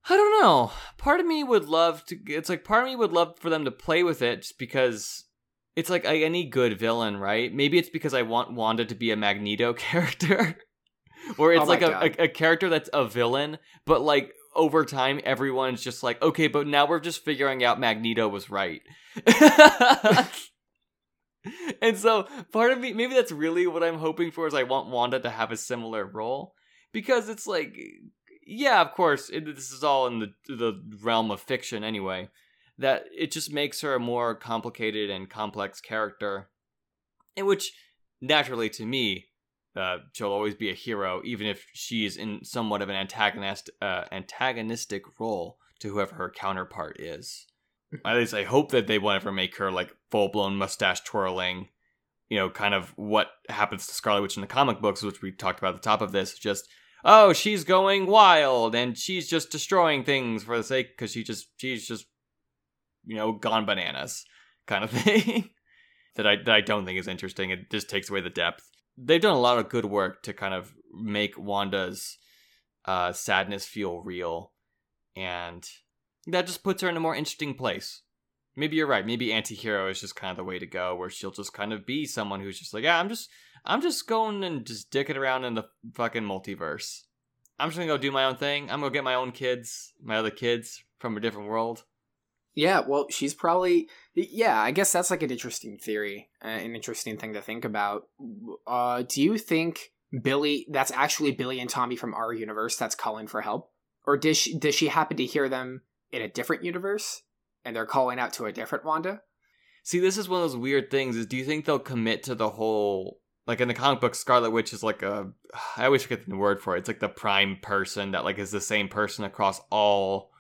I don't know. Part of me would love to. It's like part of me would love for them to play with it, just because it's like any good villain, right? Maybe it's because I want Wanda to be a Magneto character, or it's Oh like a, a, a character that's a villain, but like over time, everyone's just like, okay, but now we're just figuring out Magneto was right. and so part of me, maybe that's really what I'm hoping for, is I want Wanda to have a similar role. Because it's like, yeah, of course, it, this is all in the the realm of fiction anyway. That it just makes her a more complicated and complex character, in which naturally to me, uh, she'll always be a hero, even if she's in somewhat of an antagonist uh, antagonistic role to whoever her counterpart is. At least I hope that they won't ever make her like full blown mustache twirling. You know, kind of what happens to Scarlet Witch in the comic books, which we talked about at the top of this. Just oh, she's going wild and she's just destroying things for the sake because she just she's just you know gone bananas kind of thing that I that I don't think is interesting. It just takes away the depth. They've done a lot of good work to kind of make Wanda's uh, sadness feel real, and that just puts her in a more interesting place. Maybe you're right. Maybe anti-hero is just kind of the way to go, where she'll just kind of be someone who's just like, yeah, I'm just, I'm just going and just dicking around in the fucking multiverse. I'm just gonna go do my own thing. I'm gonna get my own kids, my other kids from a different world. Yeah, well, she's probably yeah. I guess that's like an interesting theory, uh, an interesting thing to think about. Uh, do you think Billy? That's actually Billy and Tommy from our universe that's calling for help, or does she does she happen to hear them in a different universe and they're calling out to a different Wanda? See, this is one of those weird things. Is do you think they'll commit to the whole like in the comic book, Scarlet Witch is like a I always forget the word for it. It's like the prime person that like is the same person across all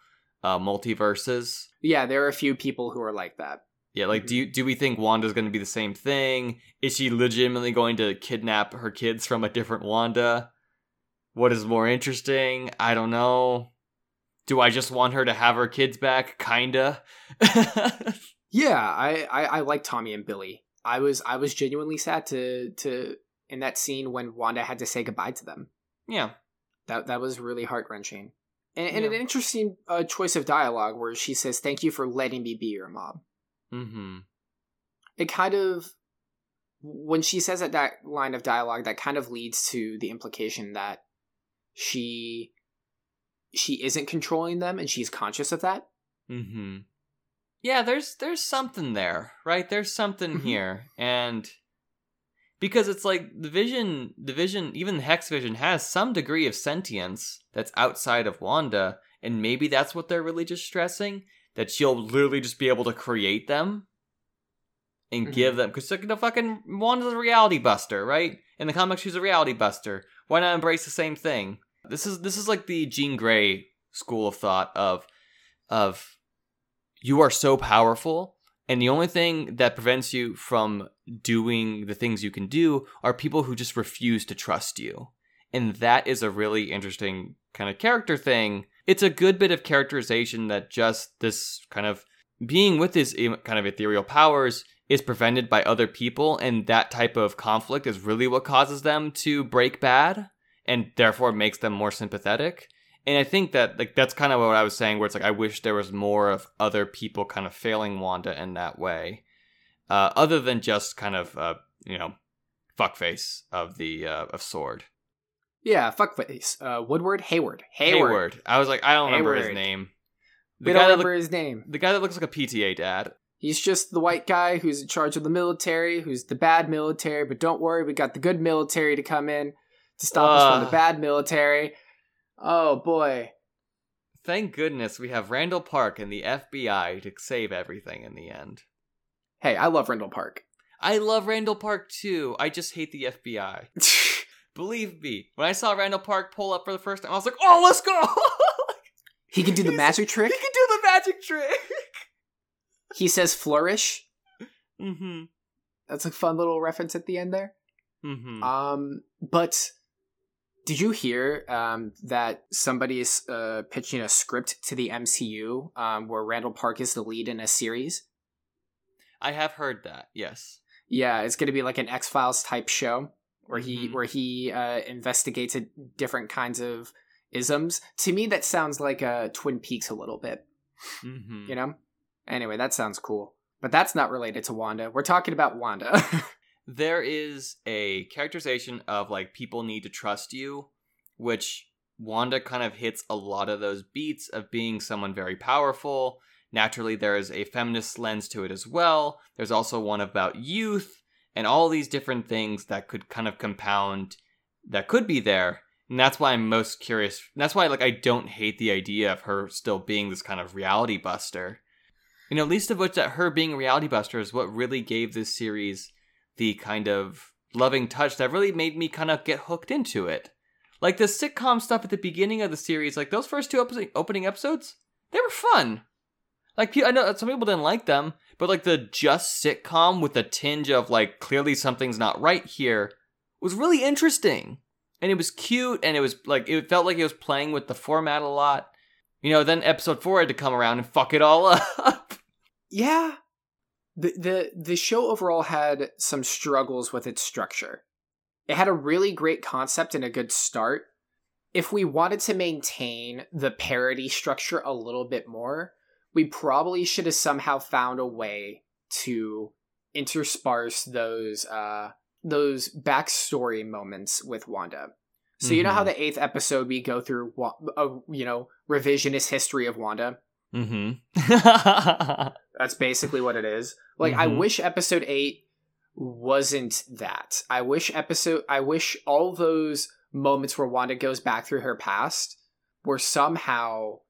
uh, multiverses. Yeah, there are a few people who are like that. Yeah, like do you do we think Wanda's going to be the same thing? Is she legitimately going to kidnap her kids from a different Wanda? What is more interesting? I don't know. Do I just want her to have her kids back? Kinda. Yeah, I, I I like Tommy and Billy. I was I was genuinely sad to to in that scene when Wanda had to say goodbye to them. yeah. That that was really heart wrenching, and, and an interesting uh, choice of dialogue where she says, "Thank you for letting me be your mom." Mm-hmm. It kind of when she says that that line of dialogue, that kind of leads to the implication that she she isn't controlling them and she's conscious of that. Mm-hmm. Yeah, there's there's something there, right? There's something Mhm. here, and because it's like the vision the vision even the hex vision has some degree of sentience that's outside of wanda and maybe that's what they're really just stressing that she'll literally just be able to create them and Mhm. give them because you know fucking wanda's a reality buster right in the comics she's a reality buster why not embrace the same thing this is this is like the Jean Grey school of thought of of you are so powerful and the only thing that prevents you from doing the things you can do are people who just refuse to trust you. And that is a really interesting kind of character thing. It's a good bit of characterization that just this kind of being with his kind of ethereal powers is prevented by other people. And that type of conflict is really what causes them to break bad and therefore makes them more sympathetic. And I think that like that's kind of what I was saying, where it's like I wish there was more of other people kind of failing Wanda in that way, uh, other than just kind of uh, you know fuckface of the uh, of Sword Yeah, fuckface. Uh, Woodward, Hayward, Hayward. I was like, I don't remember his Hayward. name. We The don't remember look, his name. the guy that looks like a PTA dad. He's just the white guy who's in charge of the military, who's the bad military. But don't worry, we got the good military to come in to stop us from the bad military. Oh boy. Thank goodness we have Randall Park and the FBI to save everything in the end. Hey, I love Randall Park. I love Randall Park too. I just hate the FBI. Believe me, when I saw Randall Park pull up for the first time, I was like, "Oh, let's go!" he can do the He's- magic trick. He can do the magic trick. He says flourish. mm-hmm. That's a fun little reference at the end there. Mm-hmm. Um, but did you hear um, that somebody is uh, pitching a script to the MCU um, where Randall Park is the lead in a series? I have heard that. Yes. Yeah, it's going to be like an X Files type show where he Mhm. where he uh, investigates a- different kinds of isms. To me, that sounds like uh, Twin Peaks a little bit. Mm-hmm. You know. Anyway, that sounds cool, but that's not related to Wanda. We're talking about Wanda. there is a characterization of like people need to trust you, which Wanda kind of hits a lot of those beats of being someone very powerful. Naturally, there is a feminist lens to it as well. There's also one about youth and all these different things that could kind of compound that could be there. And that's why I'm most curious. That's why like I don't hate the idea of her still being this kind of reality buster. You know, least of which that her being a reality buster is what really gave this series the kind of loving touch that really made me kind of get hooked into it. Like the sitcom stuff at the beginning of the series, like those first two opening opening episodes, they were fun. Like I know some people didn't like them, but like the just sitcom with a tinge of like clearly something's not right here was really interesting. And it was cute and it was like it felt like it was playing with the format a lot. You know, then episode 4 had to come around and fuck it all up. yeah, the the the show overall had some struggles with its structure. It had a really great concept and a good start. If we wanted to maintain the parody structure a little bit more, we probably should have somehow found a way to intersperse those uh those backstory moments with Wanda. So you know how Mhm. the eighth episode we go through a you know revisionist history of Wanda. Mm-hmm. That's basically what it is. Like I Mhm. wish episode 8 wasn't that. I wish episode I wish all those moments where Wanda goes back through her past were somehow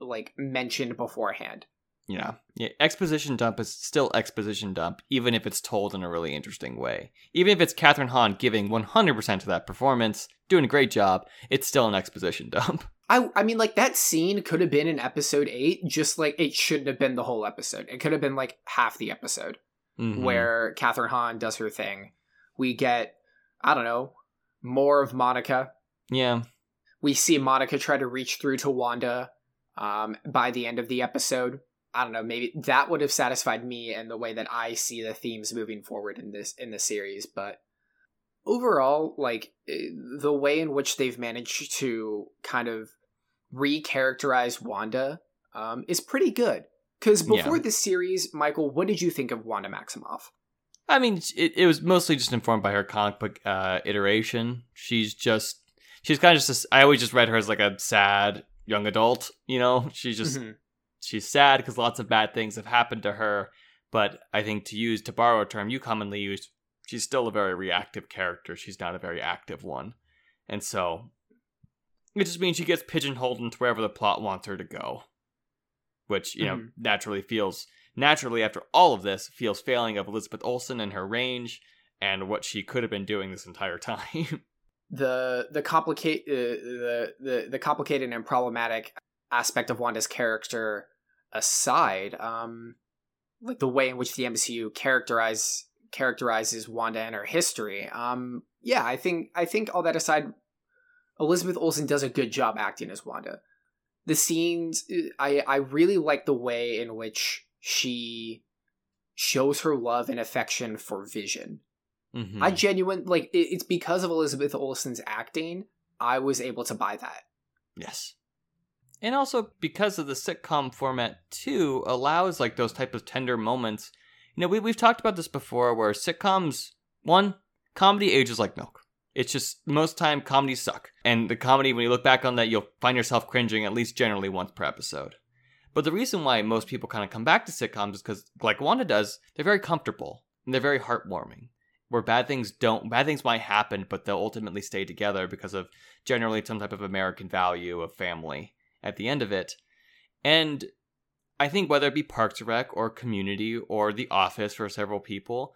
like mentioned beforehand. Yeah. Yeah. Exposition dump is still exposition dump, even if it's told in a really interesting way. Even if it's Kathryn Hahn giving 100% to that performance, doing a great job, it's still an exposition dump. I I mean like that scene could have been in episode 8 just like it shouldn't have been the whole episode. It could have been like half the episode. Mhm. where Kathryn Hahn does her thing. We get, I don't know, more of Monica. Yeah. We see Monica try to reach through to Wanda um, by the end of the episode. I don't know, maybe that would have satisfied me and the way that I see the themes moving forward in this in the series. But overall, like eh, the way in which they've managed to kind of recharacterize Wanda um, is pretty good. Because Yeah. before this series, Michael, what did you think of Wanda Maximoff? I mean, it, it was mostly just informed by her comic book uh, iteration. She's just, she's kind of just, a I always just read her as like a sad young adult, you know? She's just, Mhm. She's sad because lots of bad things have happened to her. But I think to use, to borrow a term you commonly use, she's still a very reactive character. She's not a very active one. And so it just means she gets pigeonholed into wherever the plot wants her to go. Which, you know, Mhm. naturally feels naturally after all of this feels failing of Elizabeth Olsen and her range and what she could have been doing this entire time. the the complicate uh, the, the the complicated and problematic aspect of Wanda's character aside, um, like the way in which the MCU characterize characterizes Wanda and her history, um, yeah, I think I think all that aside, Elizabeth Olsen does a good job acting as Wanda. The scenes, I I really like the way in which she shows her love and affection for Vision. Mhm. I genuine like it, it's because of Elizabeth Olsen's acting. I was able to buy that. Yes. And also because of the sitcom format too allows like those type of tender moments. You know, we we've talked about this before where sitcoms one, comedy ages like milk. It's just most time comedies suck. And the comedy when you look back on that you'll find yourself cringing at least generally once per episode. But the reason why most people kind of come back to sitcoms is cuz like Wanda does, they're very comfortable and they're very heartwarming. Where bad things don't bad things might happen, but they'll ultimately stay together because of generally some type of American value of family at the end of it. And I think whether it be Parks and Rec or Community or The Office for several people,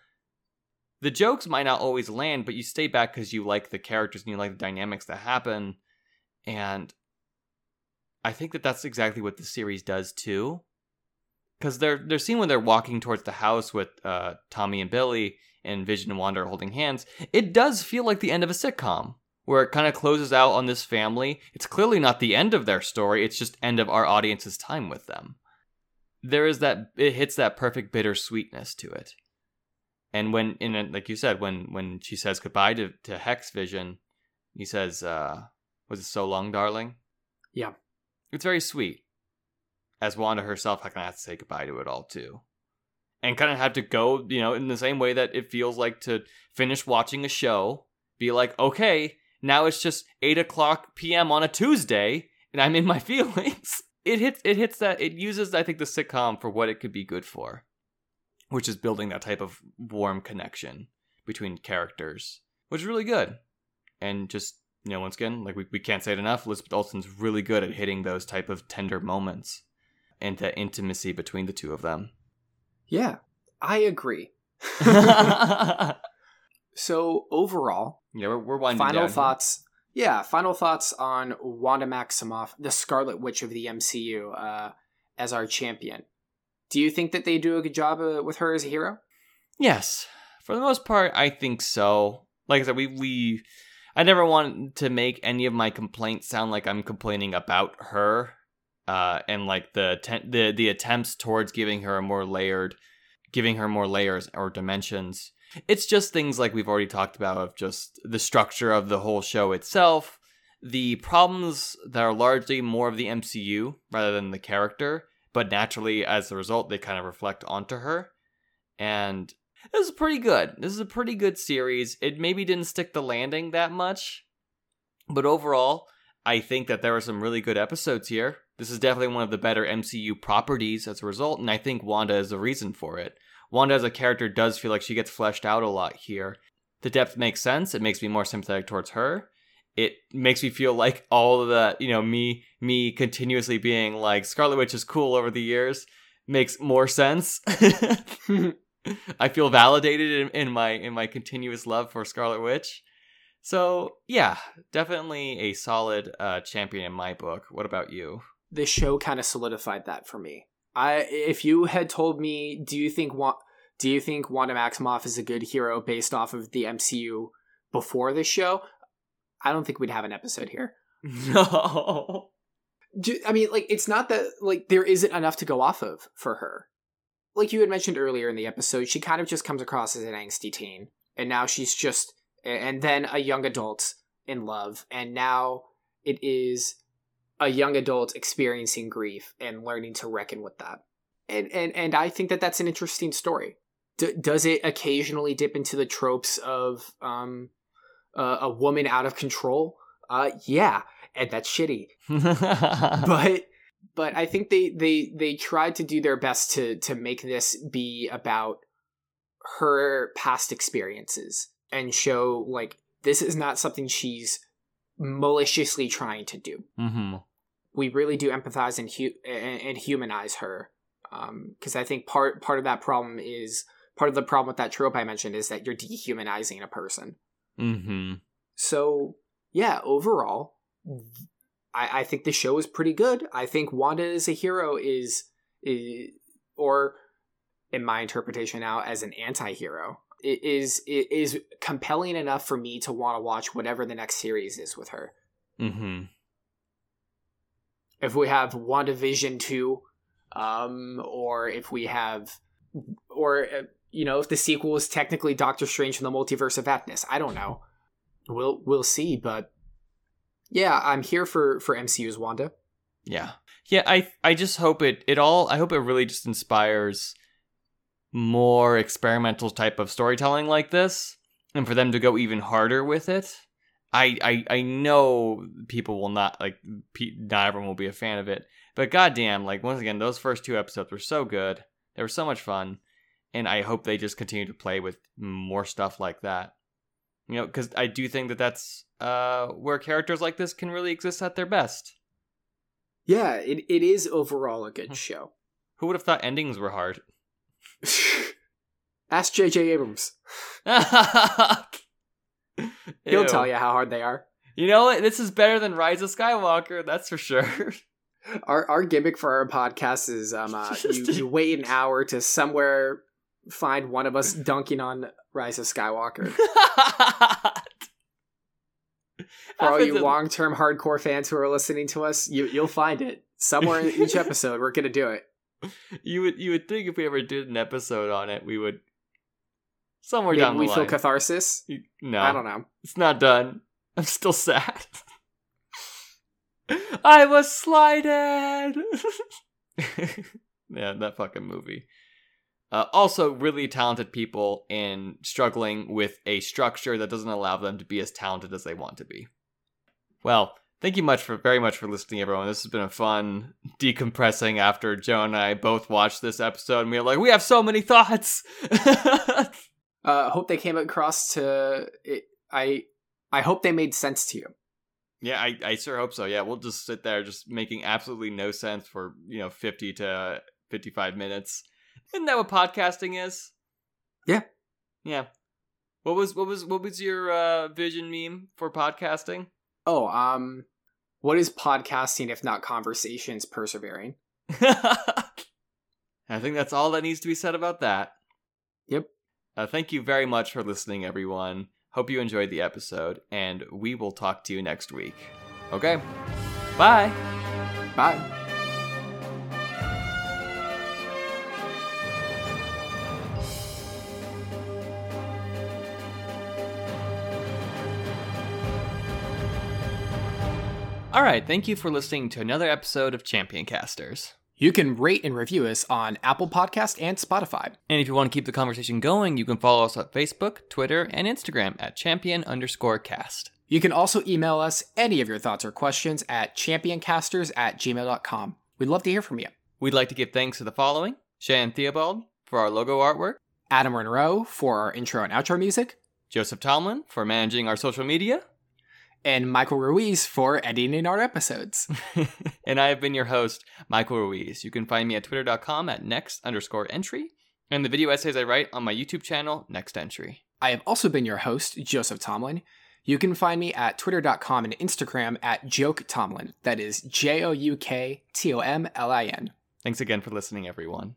the jokes might not always land, but you stay back because you like the characters and you like the dynamics that happen. And I think that that's exactly what the series does too. Because they're they're seen when they're walking towards the house with uh, Tommy and Billy and Vision and Wanda holding hands. It does feel like the end of a sitcom where it kind of closes out on this family. It's clearly not the end of their story, it's just end of our audience's time with them. There is that it hits that perfect bittersweetness to it. And when in a, like you said, when when she says goodbye to, to Hex Vision, he says, uh, was it so long, darling? Yeah. It's very sweet. As Wanda herself, I kind of have to say goodbye to it all too. And kind of have to go, you know, in the same way that it feels like to finish watching a show, be like, okay, now it's just eight o'clock p.m. on a Tuesday, and I'm in my feelings. It hits. It hits that. It uses, I think, the sitcom for what it could be good for, which is building that type of warm connection between characters, which is really good. And just you know, once again, like we, we can't say it enough. Elizabeth Olsen's really good at hitting those type of tender moments and that intimacy between the two of them. Yeah, I agree. yeah, So overall, we're, we're winding final down thoughts. Yeah, final thoughts on Wanda Maximoff, the Scarlet Witch of the MCU, uh, as our champion. Do you think that they do a good job uh, with her as a hero? Yes, for the most part, I think so. Like I said, we we I never want to make any of my complaints sound like I'm complaining about her, uh, and like the te- the the attempts towards giving her a more layered, giving her more layers or dimensions. It's just things like we've already talked about of just the structure of the whole show itself, the problems that are largely more of the MCU rather than the character, but naturally as a result they kind of reflect onto her. And this is pretty good. This is a pretty good series. It maybe didn't stick the landing that much, but overall, I think that there are some really good episodes here. This is definitely one of the better MCU properties as a result, and I think Wanda is the reason for it. Wanda as a character does feel like she gets fleshed out a lot here. The depth makes sense. It makes me more sympathetic towards her. It makes me feel like all of the, you know, me me continuously being like Scarlet Witch is cool over the years makes more sense. I feel validated in, in my in my continuous love for Scarlet Witch. So yeah, definitely a solid uh, champion in my book. What about you? This show kind of solidified that for me. I if you had told me, do you think Wa- do you think Wanda Maximoff is a good hero based off of the MCU before this show? I don't think we'd have an episode here. No. Ju- I mean, like it's not that like there isn't enough to go off of for her. Like you had mentioned earlier in the episode, she kind of just comes across as an angsty teen, and now she's just and then a young adult in love, and now it is a young adult experiencing grief and learning to reckon with that. And and and I think that that's an interesting story. D- does it occasionally dip into the tropes of um uh, a woman out of control? Uh, yeah, and that's shitty but but I think they they they tried to do their best to to make this be about her past experiences and show like this is not something she's maliciously trying to do. Mm-hmm. We really do empathize and hu- and, humanize her because um, I think part part of that problem is part of the problem with that trope I mentioned is that you're dehumanizing a person. Mm-hmm. So yeah, overall, I, I think the show is pretty good. I think Wanda as a hero is, is or in my interpretation now as an anti-hero is it is compelling enough for me to want to watch whatever the next series is with her. Mm-hmm. If we have WandaVision 2 um or if we have or uh, you know if the sequel is technically Doctor Strange from the Multiverse of Madness, I don't know. We'll we'll see, but yeah, I'm here for for MCU's Wanda. Yeah. Yeah, I I just hope it it all I hope it really just inspires more experimental type of storytelling like this and for them to go even harder with it. I I I know people will not like not everyone will be a fan of it. But goddamn, like once again, those first two episodes were so good. They were so much fun, and I hope they just continue to play with more stuff like that. You know, because I do think that that's uh, where characters like this can really exist at their best. Yeah, it, it is overall a good show. Who would have thought endings were hard? Ask J.J. Abrams. He'll tell you how hard they are. You know what? This is better than Rise of Skywalker, that's for sure. Our our gimmick for our podcast is um uh, you, you wait an hour to somewhere find one of us dunking on Rise of Skywalker. For all you long term hardcore fans who are listening to us, you you'll find it somewhere in each episode. We're gonna do it. You would you would think if we ever did an episode on it, we would somewhere Maybe down the we line. feel catharsis. No, I don't know. It's not done. I'm still sad. I was slighted. yeah, that fucking movie. Uh, also, really talented people in struggling with a structure that doesn't allow them to be as talented as they want to be. Well, thank you much for very much for listening, everyone. This has been a fun decompressing after Joe and I both watched this episode, and we were like, we have so many thoughts. uh, hope they came across to it, I. I hope they made sense to you. Yeah, I, I sure hope so. Yeah, we'll just sit there just making absolutely no sense for, you know, 50 to 55 minutes. Isn't that what podcasting is? Yeah. Yeah. What was what was what was your uh vision meme for podcasting? Oh, um what is podcasting if not conversations persevering? I think that's all that needs to be said about that. Yep. Uh, thank you very much for listening, everyone. Hope you enjoyed the episode, and we will talk to you next week. Okay? Bye. Bye. All right, thank you for listening to another episode of Champion Casters. You can rate and review us on Apple Podcast and Spotify. And if you want to keep the conversation going, you can follow us on Facebook, Twitter, and Instagram at champion underscore cast. You can also email us any of your thoughts or questions at championcasters at gmail.com. We'd love to hear from you. We'd like to give thanks to the following Shan Theobald for our logo artwork, Adam Monroe for our intro and outro music, Joseph Tomlin for managing our social media, and Michael Ruiz for editing our episodes. and I have been your host, Michael Ruiz. You can find me at twitter.com at next underscore entry and the video essays I write on my YouTube channel, Next Entry. I have also been your host, Joseph Tomlin. You can find me at twitter.com and Instagram at Jouk Tomlin. That is J O U K T O M L I N. Thanks again for listening, everyone.